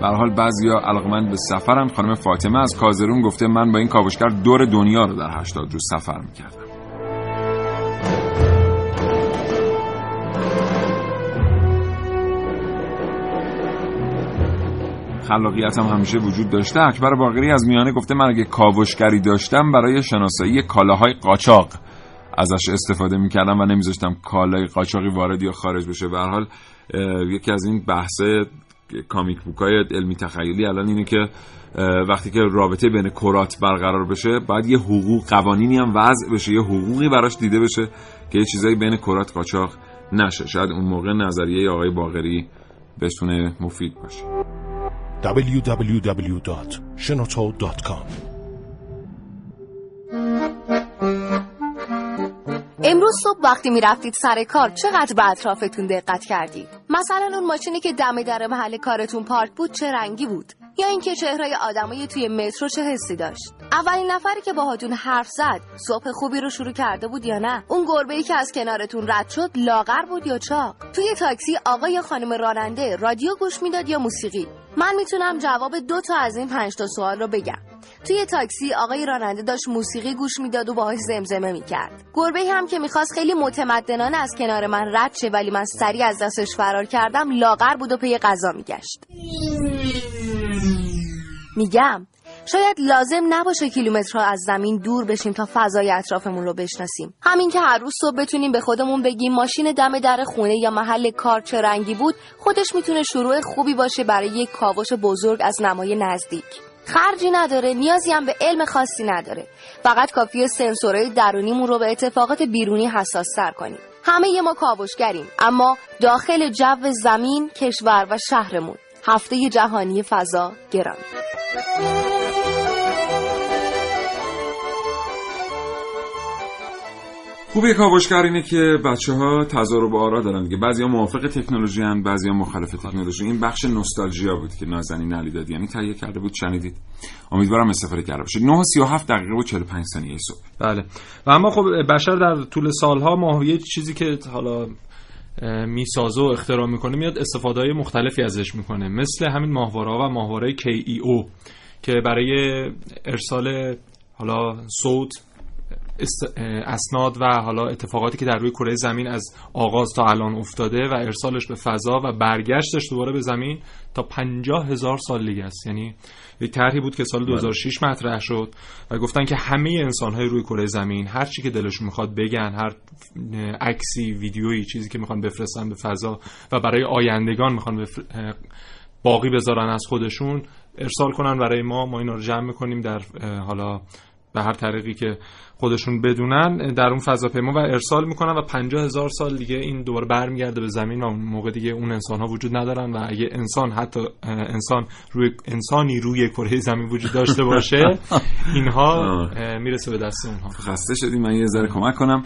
به حال بعضیا علاقمند به سفرن. خانم فاطمه از کازرون گفته من با این کاوشگر دور دنیا رو در 80 روز سفر می‌کردم. خلاقیت هم همیشه وجود داشته. اکبر باقری از میانه گفته من اگه کاوشگری داشتم برای شناسایی کالاهای قاچاق ازش استفاده می‌کردم و نمیذاشتم کالای قاچاقی وارد یا خارج بشه. به حال یکی از این بحثه کامیک بوک های علمی تخیلی الان اینه که وقتی که رابطه بین کرات برقرار بشه باید یه حقوق قوانینی هم وضع بشه یه حقوقی براش دیده بشه که یه چیزایی بین کرات قاچاق نشه. شاید اون موقع نظریه آقای باقری بتونه مفید باشه. www.shenoto.com امروز صبح وقتی می‌رفتید سر کار چقدر به اطرافتون دقت کردید مثلا اون ماشینی که دم در محل کارتون پارک بود چه رنگی بود؟ یا اینکه چهرهای آدمای توی مترو چه حسی داشت؟ اولین نفری که باهاتون حرف زد صبح خوبی رو شروع کرده بود یا نه؟ اون گربه ای که از کنارتون رد شد لاغر بود یا چاق؟ توی تاکسی آقا یا خانم راننده رادیو گوش می‌داد یا موسیقی؟ من می‌تونم جواب دو تا از این پنج تا سوال رو بگم. توی تاکسی آقای راننده داشت موسیقی گوش می‌داد و باهاش زمزمه می‌کرد. گربه هم که می‌خواست خیلی متمدنانه از کنار من رد شه ولی من سریع از دستش فرار کردم لاغر بود و پی غذا میگشت. میگم شاید لازم نباشه کیلومترها از زمین دور بشیم تا فضای اطرافمون رو بشناسیم. همین که هر روز صبح بتونیم به خودمون بگیم ماشین دم در خونه یا محل کار چه رنگی بود خودش می‌تونه شروع خوبی باشه برای یک کاوش بزرگ از نمای نزدیک. خرجی نداره نیازی هم به علم خاصی نداره. فقط کافیه سنسورهای درونیمون رو به اتفاقات بیرونی حساس تر کنیم. همه ما کاوشگریم اما داخل جو زمین کشور و شهرمون. هفته جهانی فضا گرامی. خوبی کاوشگر اینه که بچه ها تضارب آرا دارن دیگه. بعضی ها موافق تکنولوژی هن بعضی ها مخالف تکنولوژی. این بخش نوستالژیا بود که نازنین علی دادی. یعنی تهیه کرده بود شنیدید. امیدوارم استفاده کرده باشید. 9 37 دقیقه و 45 ثانیه صبح. بله. و اما خب بشر در طول سالها ماهویه چیزی که حالا می‌سازه و اختراع می‌کنه میاد استفاده های مختلفی ازش می‌کنه. مثل همین ماهواره و ماهواره KEO که برای ارسال حالا صوت اسناد و حالا اتفاقاتی که در روی کره زمین از آغاز تا الان افتاده و ارسالش به فضا و برگشتش دوباره به زمین تا پنجاه هزار سال دیگه است. یعنی یک طرحی بود که سال 2006 مطرح شد و گفتن که همه انسان های روی کره زمین هر چی که دلشون می‌خواد بگن هر عکسی ویدیویی چیزی که می‌خوان بفرستن به فضا و برای آیندگان می‌خوان بفر... باقی بذارن از خودشون ارسال کنن برای ما. ما اینا رو جمع می‌کنیم در حالا به هر طریقی که خودشون بدونن در اون فضاپیما و ارسال می‌کنن و 50 هزار سال دیگه این دوباره برمیگرده به زمین و اون موقع دیگه اون انسان ها وجود ندارن و اگه انسان حتی انسان روی انسانی روی کره زمین وجود داشته باشه *laughs* اینها می‌رسه به دست اونها. خسته شدیم من یه ذره کمک کنم.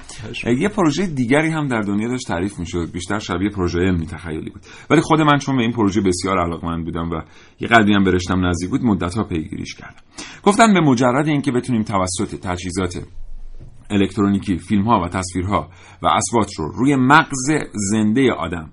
یه پروژه دیگری هم در دنیا داشت تعریف می‌شد بیشتر شبیه پروژه علمی تخیلی بود. ولی خود من چون به این پروژه بسیار علاقمند بودم و یه قدری هم برشتم نزدیک بود مدت ها پیگیریش کردم. گفتن به مجرد اینکه بتونیم توسط تجهیزات الکترونیکی فیلم ها و تصویرها و اصوات رو روی مغز زنده آدم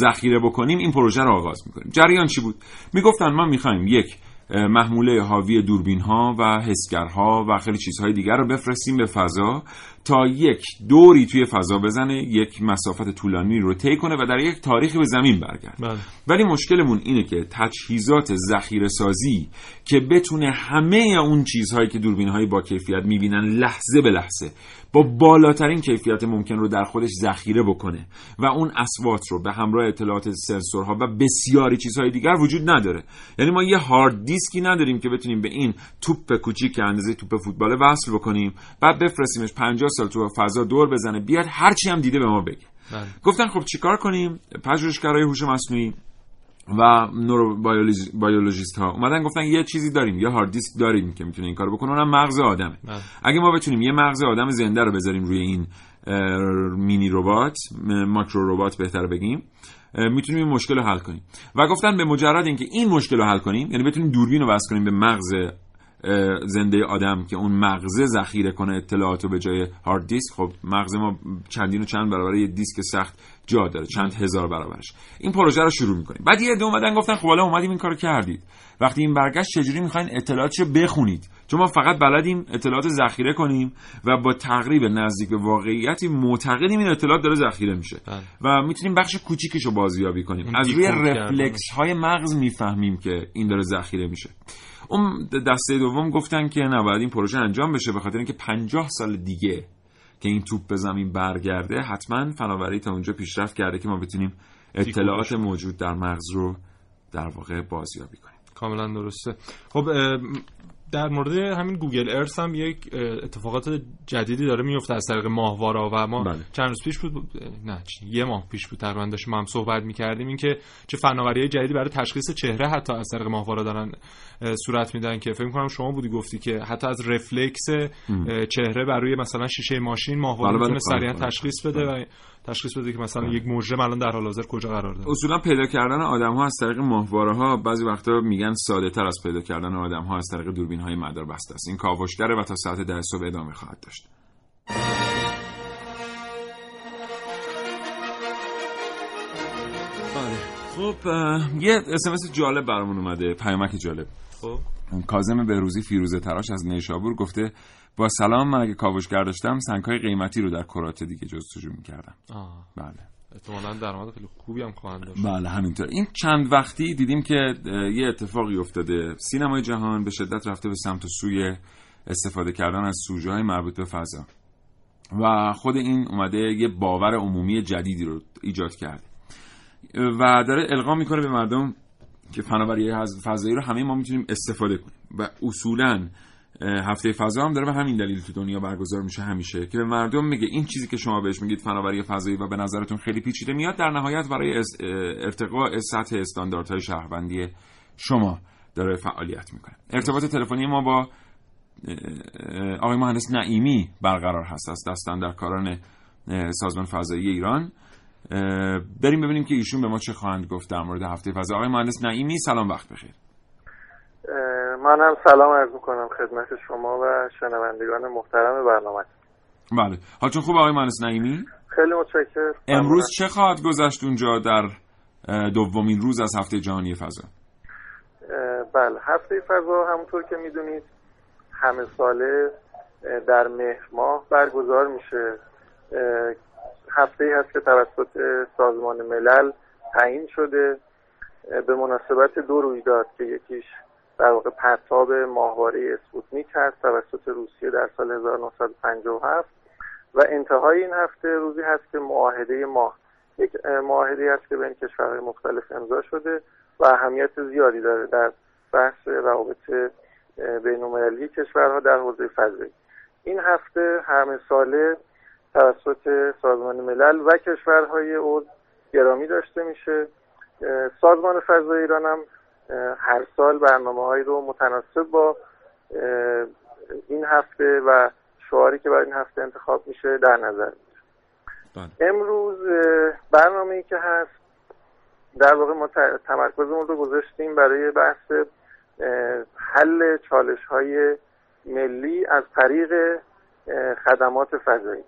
ذخیره بکنیم این پروژه رو آغاز می‌کنیم. جریان چی بود؟ می‌گفتن ما می‌خوایم یک محموله حاوی دوربین ها و حسگرها و خیلی چیزهای دیگر رو بفرستیم به فضا تا یک دوری توی فضا بزنه یک مسافت طولانی رو طی کنه و در یک تاریخی به زمین برگرده بله. ولی مشکلمون اینه که تجهیزات ذخیره سازی که بتونه همه اون چیزهایی که دوربین های با کیفیت می‌بینن لحظه به لحظه با بالاترین کیفیت ممکن رو در خودش ذخیره بکنه و اون اسوات رو به همراه اطلاعات سنسورها و بسیاری چیزهای دیگر وجود نداره. یعنی ما یه هارد دیسکی نداریم که بتونیم به این توپ کوچیک که اندازه توپ فوتبال وصل بکنیم بعد بفرستیمش 50 سال تو فضا دور بزنه بیاد هرچی هم دیده به ما بگه. بله. گفتن خب چیکار کنیم؟ پژوهشگرای هوش مصنوعی و نوروبیولوژیست ها اومدن گفتن یه چیزی داریم یه هارد دیسک داریم که می‌تونه این کارو بکنه اونم مغز آدمه بله. اگه ما بتونیم یه مغز آدم زنده رو بذاریم روی این مینی ربات ماکرو ربات بهتر بگیم می‌تونیم این مشکل رو حل کنیم و گفتن به مجرد اینکه این مشکل رو حل کنیم یعنی بتونیم دوربین رو وصل کنیم به مغز زنده آدم که اون مغزه ذخیره کنه اطلاعات رو به جای هارد دیسک خب مغز ما چندین و چند برابر یه دیسک سخت جا داره چند هزار برابرش. این پروژه رو شروع می‌کنیم. بعد یه عده اومدن گفتن خب حالا اومدیم این کارو کردید. وقتی این برگشت چجوری می‌خواین اطلاعاتشو بخونید؟ چون ما فقط بلدیم اطلاعات ذخیره کنیم و با تقریب نزدیک به واقعیتی معتقدیم این اطلاعات داره ذخیره میشه. و می‌تونیم بخش کوچیکشو بازیابی کنیم. از روی رفلکس های مغز می‌فهمیم که این داره ذخیره میشه. اون دسته دوم گفتن که نباید این پروژه انجام بشه به خاطر اینکه 50 سال دیگه که این توپ به زمین برگرده حتما فناوری تا اونجا پیشرفت کرده که ما بتونیم اطلاعات موجود در مغز رو در واقع بازیابی کنیم. کاملا درسته. خب در مورد همین گوگل ارث هم یک اتفاقات جدیدی داره میفته از طریق ماهوارا و ما بله. چند روز پیش بود نه یه ماه پیش بود تقریبا داشتیم هم صحبت می‌کردیم اینکه چه فناوری جدیدی برای تشخیص چهره حتی از طریق ماهوارا دارن صورت میدن که فکر کنم شما بودی گفتی که حتی از رفلکس چهره بر روی مثلا شیشه ماشین ماهوارا بله، بله، می‌تونه سریعا کاملا. تشخیص بده و تشخیص بده که مثلا یک مجرم الان در حال حاضر کجا قرار داره. اصولا پیدا کردن آدم ها از طریق ماهواره ها بعضی وقتا میگن ساده تر از پیدا کردن آدم ها از طریق دوربین های مدار بسته است. این کاوشگره و تا ساعت ده صبح ادامه خواهد داشت. بله. خب یه اسمس جالب برامون اومده. پیامک جالب. خب. کازم بهروزی فیروزه تراش از نیشابور گفته با سلام من اگه کاوشگر داشتم سنگهای قیمتی رو در کرات دیگه جستجو می‌کردم. آه. بله. احتمالاً درآمد خیلی خوبی هم خواهند داشت. بله همینطور. این چند وقتی دیدیم که یه اتفاقی افتاده. سینمای جهان به شدت رفته به سمت و سوی استفاده کردن از سوژه های مربوط به فضا. و خود این اومده یه باور عمومی جدیدی رو ایجاد کرده و داره القا می‌کنه به مردم که فناوری از فضایی رو همه ما می‌تونیم استفاده کنیم. و اصولا هفته فضا هم داره به همین دلیل تو دنیا برگزار میشه همیشه که به مردم میگه این چیزی که شما بهش میگید فناوری فضایی و به نظرتون خیلی پیچیده میاد در نهایت برای ارتقاء سطح استانداردهای شهروندی شما داره فعالیت می‌کنه. ارتباط تلفنی ما با آقای مهندس نعیمی برقرار هست از دستن در کاران سازمان فضایی ایران. بریم ببینیم که ایشون به ما چه خواهند گفت در مورد هفته فضا. آقای مهندس نعیمی سلام وقت بخیر. من هم سلام عرض می‌کنم خدمت شما و شنوندگان محترم برنامه. بله. حالتون خوب آقای مهندس نعیمی؟ خیلی متشکرم. امروز چه خواهد گذشت اونجا در دومین روز از هفته جهانی فضا؟ بله. هفته فضا همونطور که می‌دونید همه ساله در مهر ماه برگزار میشه. هفته ای هست که توسط سازمان ملل تعیین شده. به مناسبت دو رویداد که یکیش در واقع پرتاب ماهواره اسپوتنیک هست توسط روسیه در سال 1957 و انتهای این هفته روزی هست که معاهده ماه یک معاهده است که بین کشورهای مختلف امضا شده و اهمیت زیادی داره در بحث روابط بین المللی کشورها در حوزه فضایی. این هفته همه ساله توسط سازمان ملل و کشورهای عضو گرامی داشته میشه. سازمان فضای ایران هم هر سال برنامه هایی رو متناسب با این هفته و شعاری که برای این هفته انتخاب میشه در نظر می‌گیره بله. امروز برنامه ای که هست در واقع ما تمرکزمون رو گذاشتیم برای بحث حل چالش های ملی از طریق خدمات فضایی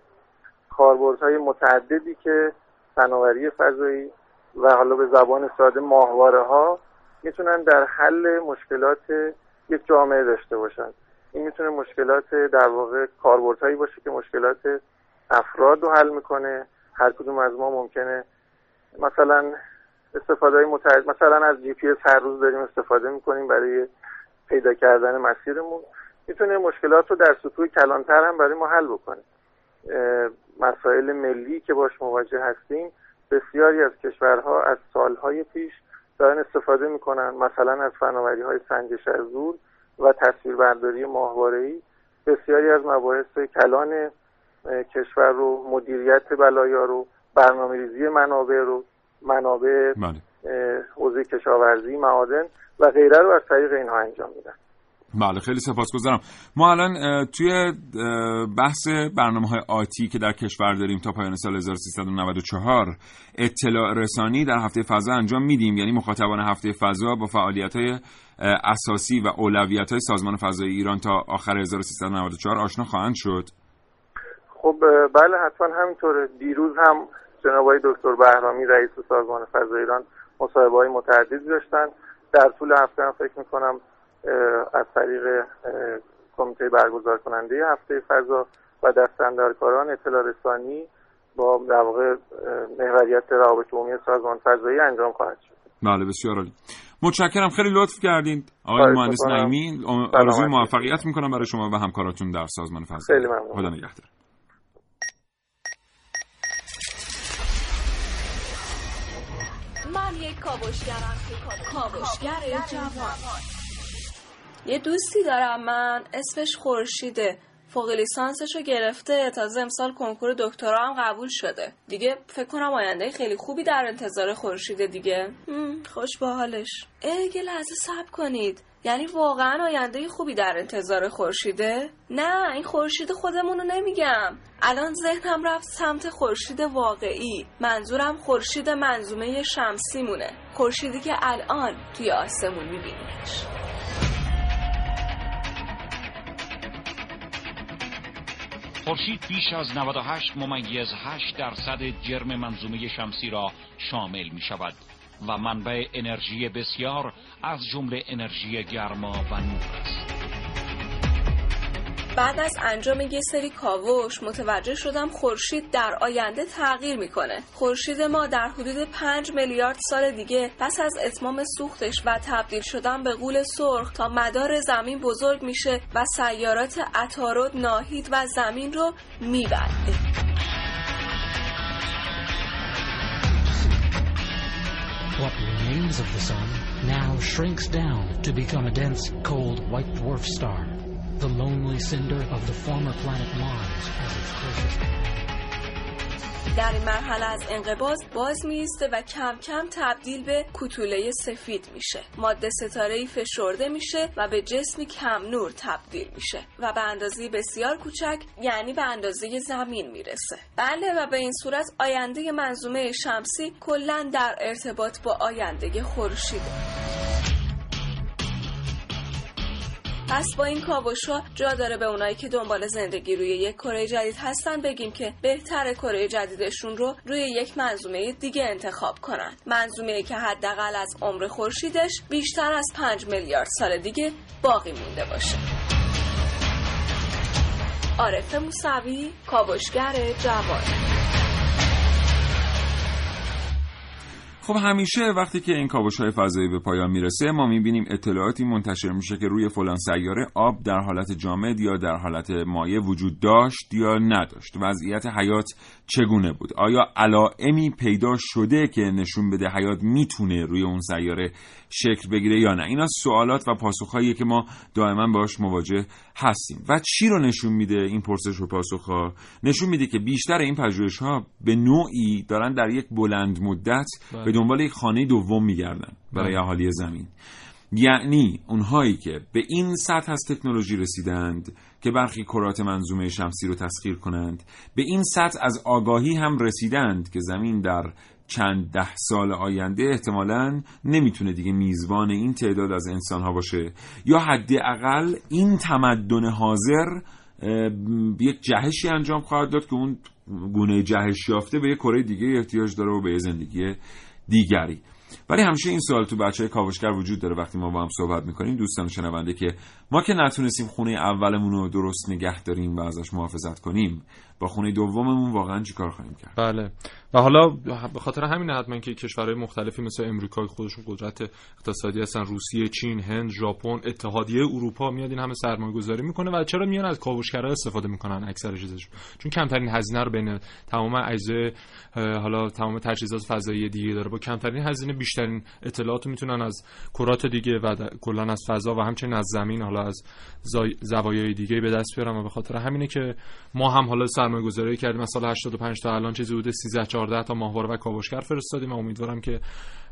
کاربردهای متعددی که فناوری فضایی و حالا به زبان ساده ماهواره ها می‌تونن در حل مشکلات یک جامعه داشته باشن. این می‌تونه مشکلات در واقع کاربردهایی باشه که مشکلات افراد رو حل می‌کنه. هر کدوم از ما ممکنه مثلا استفاده های متعدد مثلا از جی پی اس هر روز داریم استفاده می‌کنیم برای پیدا کردن مسیرمون. می‌تونه مشکلات رو در سطوح کلانتر هم برای ما حل بکنه. مسائل ملی که باش مواجه هستیم بسیاری از کشورها از سالهای پیش دارن استفاده می‌کنن مثلا از فناوری های سنجش از دور و تصویربرداری ماهواره‌ای بسیاری از مباحث کلان کشور رو مدیریت بلایا رو برنامه ریزی منابع رو منابع بله. حوزه کشاورزی معادن و غیره رو از طریق اینها انجام میدن بله خیلی سپاسگزارم. ما الان توی بحث برنامه های آتی که در کشور داریم تا پایان سال 1394 اطلاع رسانی در هفته فضا انجام میدیم. یعنی مخاطبان هفته فضا با فعالیت های اساسی و اولویت های سازمان فضای ایران تا آخر 1394 آشنا خواهند شد. خب بله حتما همینطوره. دیروز هم جناب دکتر بهرامی رئیس سازمان فضای ایران مصاحبه های متعددی داشتن در طول هفته هم فکر می‌کنم از طریق کمیته برگزار کننده هفته فضا و دستندرکاران اطلاع رسانی با در واقع محوریت روابط عمومی سازمان فضایی انجام خواهد شد. بله بسیار عالی. متشکرم. خیلی لطف کردید آقای مهندس نعیمی آرزوی موفقیت می‌کنم برای شما و همکاراتون در سازمان فضایی خیلی ممنون. خدا نگهدار. من یک کاوشگرم کاوشگر جوان. یه دوستی دارم من اسمش خورشیده. فوق لیسانسش رو گرفته تازه امسال کنکور دکترا هم قبول شده. دیگه فکر کنم آینده خیلی خوبی در انتظار خورشیده دیگه. خوش با حالش. یه لحظه صبر کنید. یعنی واقعا آینده خوبی در انتظار خورشیده؟ نه این خورشید خودمون رو نمیگم. الان ذهنم رفت سمت خورشید واقعی. منظورم خورشید منظومه شمسی مونه خورشیدی که الان توی آسمون میبینیمش. خورشید بیش از 98 ممیز 8 درصد جرم منظومه شمسی را شامل می شود و منبع انرژی بسیار از جمله انرژی گرما و نور است. بعد از انجام یه سری کاوش متوجه شدم خورشید در آینده تغییر می‌کنه خورشید ما در حدود 5 میلیارد سال دیگه پس از اتمام سوختش و تبدیل شدن به غول سرخ تا مدار زمین بزرگ میشه و سیارات عطارد ناهید و زمین رو میبنده What remains of the sun now shrinks down to become a dense, cold white dwarf star. The lonely cinder of the former planet Mars as its closest در این مرحله از انقباض باز میسته و کم کم تبدیل به کتوله سفید میشه. ماده ستاره فشرده میشه و به جسمی کم نور تبدیل میشه و به اندازه بسیار کوچک یعنی به اندازه زمین می‌رسه. بله و به این صورت آینده منظومه شمسی کلا در ارتباط با آینده خورشیده. پس با این ها جا داره به اونایی که دنبال زندگی روی یک کره جدید هستن بگیم که بهتر کره جدیدشون رو روی یک منظومه دیگه انتخاب کنن. منظومه که حداقل از عمر خورشیدش بیشتر از 5 میلیارد سال دیگه باقی مونده باشه. عارف موسوی کاوشگر جوان. خب همیشه وقتی که این کاوش های فضایی به پایان می‌رسه ما می‌بینیم اطلاعاتی منتشر میشه که روی فلان سیاره آب در حالت جامد یا در حالت مایع وجود داشت یا نداشت. وضعیت حیات چگونه بود؟ آیا علائمی پیدا شده که نشون بده حیات می‌تونه روی اون سیاره شکل بگیره یا نه؟ اینا سوالات و پاسخهایی که ما دائما باش مواجه هستیم. و چی رو نشون میده این پرسش و پاسخها نشون میده که بیشتر این پژوهش ها به نوعی دارن در یک بلند مدت به دنبال یک خانه دوم میگردن برای اهالی زمین. یعنی اونهایی که به این سطح از تکنولوژی رسیدند که برخی کرات منظومه شمسی رو تسخیر کنند به این سطح از آگاهی هم رسیدند که زمین در چند ده سال آینده احتمالا نمی‌تونه دیگه میزبان این تعداد از انسانها باشه. یا حداقل این تمدن حاضر یک جهشی انجام خواهد داد که اون گونه جهش یافته به یک کره دیگه احتیاج داره و به زندگی دیگری. ولی همیشه این سوال تو بچه کاوشگر وجود داره وقتی ما با هم صحبت می‌کنیم دوستان شنونده که ما که نتونستیم خونه اولمون رو درست نگه داریم و ازش محافظت کنیم با خونه دوممون واقعا چیکار خواهیم کرد؟ بله. و حالا به خاطر همین حتما که کشورهای مختلفی مثل امریکای خودشون قدرت اقتصادی هستن روسیه چین هند ژاپن اتحادیه اروپا میاد این همه سرمایه گذاری می‌کنه و چرا میان از کاوشگرا استفاده می‌کنن اکثر چیزشون؟ چون کمترین هزینه رو بین تمام اجزای حالا تمام تجهیزات فضایی دیگه داره. با کمترین هزینه بیشترین اطلاعات می‌تونن از کرات دیگه و کلا از فضا و همچنین از زمین حالا از زوایای دیگه به دست بیارن و به خاطر همینه که ما هم حالا سرمایه گذاری کردیم از سال 85 تا الان چیزی حدود 13 14 تا ماهواره و کاوشگر فرستادیم و امیدوارم که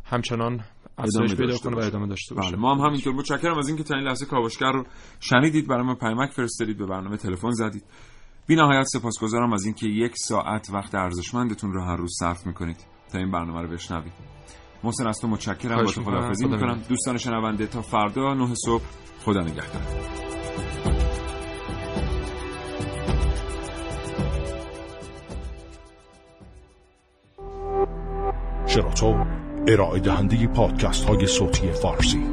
همچنان افزایش پیدا کنه و ادامه داشته باشه. بله ما هم همینطور. متشکرم از اینکه تا این لحظه کاوشگر رو شنیدید. برای ما پیامک فرستادید به برنامه تلفن زدید. بی نهایت سپاسگزارم از اینکه یک ساعت وقت ارزشمندتون رو هر روز صرف می‌کنید. تا این برنامه رو بشنوید. محسن از تو متشکرم با تو خداحافظی می‌کنم. دوستان شنونده تا فردا 9 صبح خدا نگهدار. شراطو ارائه دهنده پادکست های صوتی فارسی.